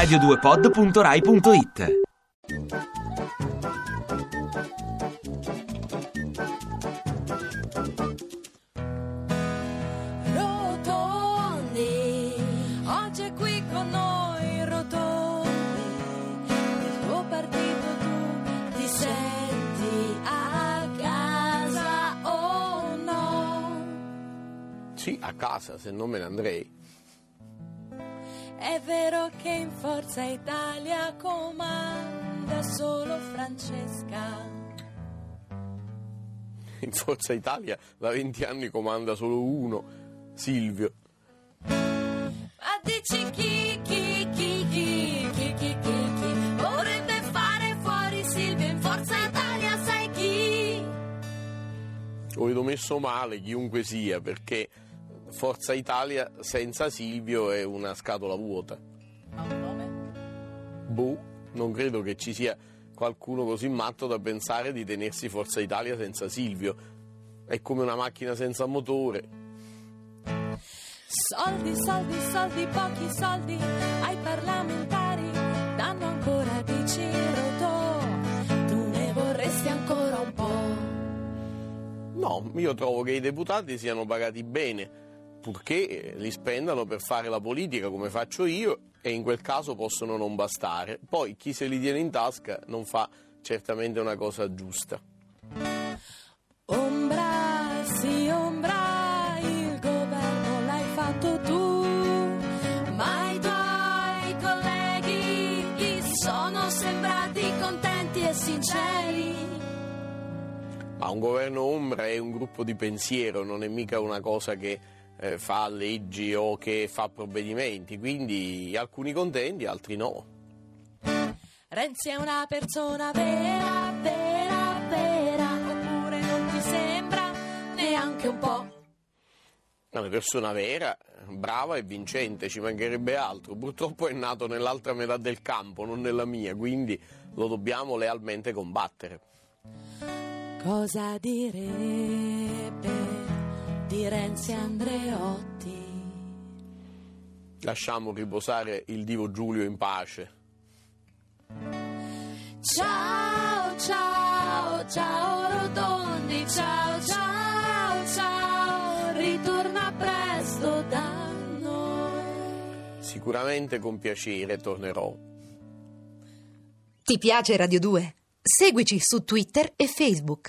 radio2pod.rai.it Rotondi, oggi è qui con noi Rotondi, il tuo partito tu ti senti a casa o no? Sì, a casa, se no me ne andrei. È vero che in Forza Italia comanda solo Francesca. In Forza Italia da 20 anni comanda solo uno, Silvio. Ma dici chi, chi, chi, chi, chi, chi, chi, chi vorrebbe fare fuori Silvio in Forza Italia, sai chi? Vedo messo male chiunque sia, perché Forza Italia senza Silvio è una scatola vuota. Ha un nome? Boh, non credo che ci sia qualcuno così matto da pensare di tenersi Forza Italia senza Silvio. È come una macchina senza motore. Soldi, soldi, soldi, pochi soldi ai parlamentari danno ancora dici Rodò, tu ne vorresti ancora un po'. No, io trovo che i deputati siano pagati bene, purché eh, li spendano per fare la politica come faccio io e in quel caso possono non bastare. Poi chi se li tiene in tasca non fa certamente una cosa giusta. Ombra, sì, ombra, il governo l'hai fatto tu, ma i tuoi colleghi gli sono sembrati contenti e sinceri. Ma un governo ombra è un gruppo di pensiero, non è mica una cosa che eh, fa leggi o che fa provvedimenti, quindi alcuni contenti, altri no. Renzi è una persona vera, vera, vera, oppure non ti sembra neanche un po'. Una persona vera, brava e vincente, ci mancherebbe altro. Purtroppo è nato nell'altra metà del campo, non nella mia, quindi lo dobbiamo lealmente combattere. Cosa direbbe di Renzi Andreotti? Lasciamo riposare il divo Giulio in pace. Ciao, ciao, ciao Rotondi, ciao, ciao, ciao, ritorna presto da noi. Sicuramente con piacere tornerò. Ti piace Radio 2? Seguici su Twitter e Facebook.